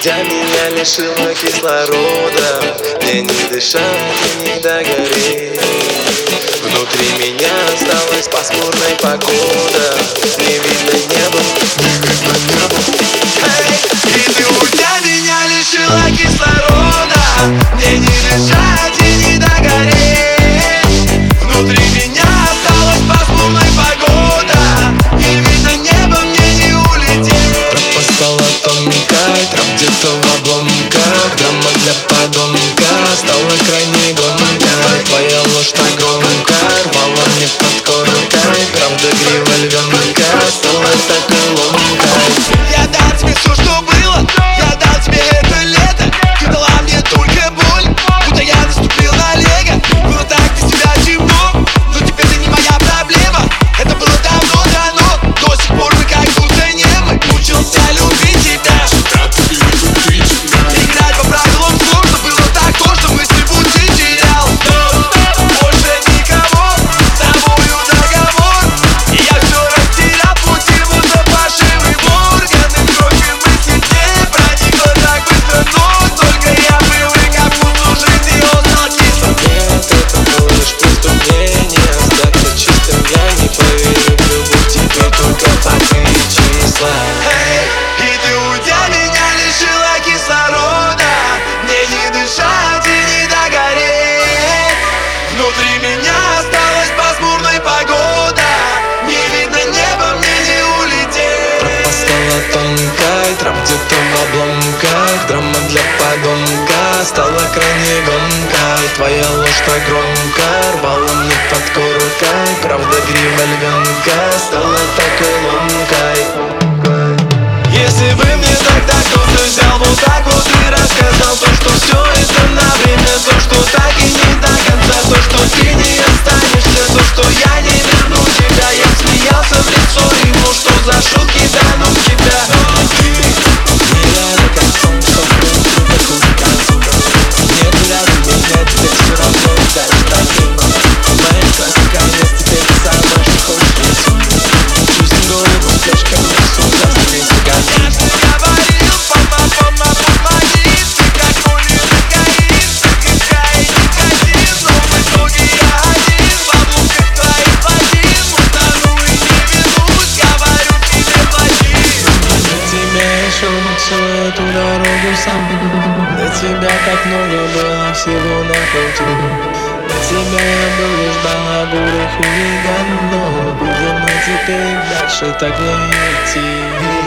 Дитя меня лишило кислорода. Мне не дышать и не догореть. Внутри меня осталась пасмурной погода. Стала крайне гонка Твоя ложь так громко Рвала мне подкорка Правда грива львенка сам До тебя так много было всего на пути. До тебя я был лишь балагур и хулиган Но будем мне теперь дальше так не идти.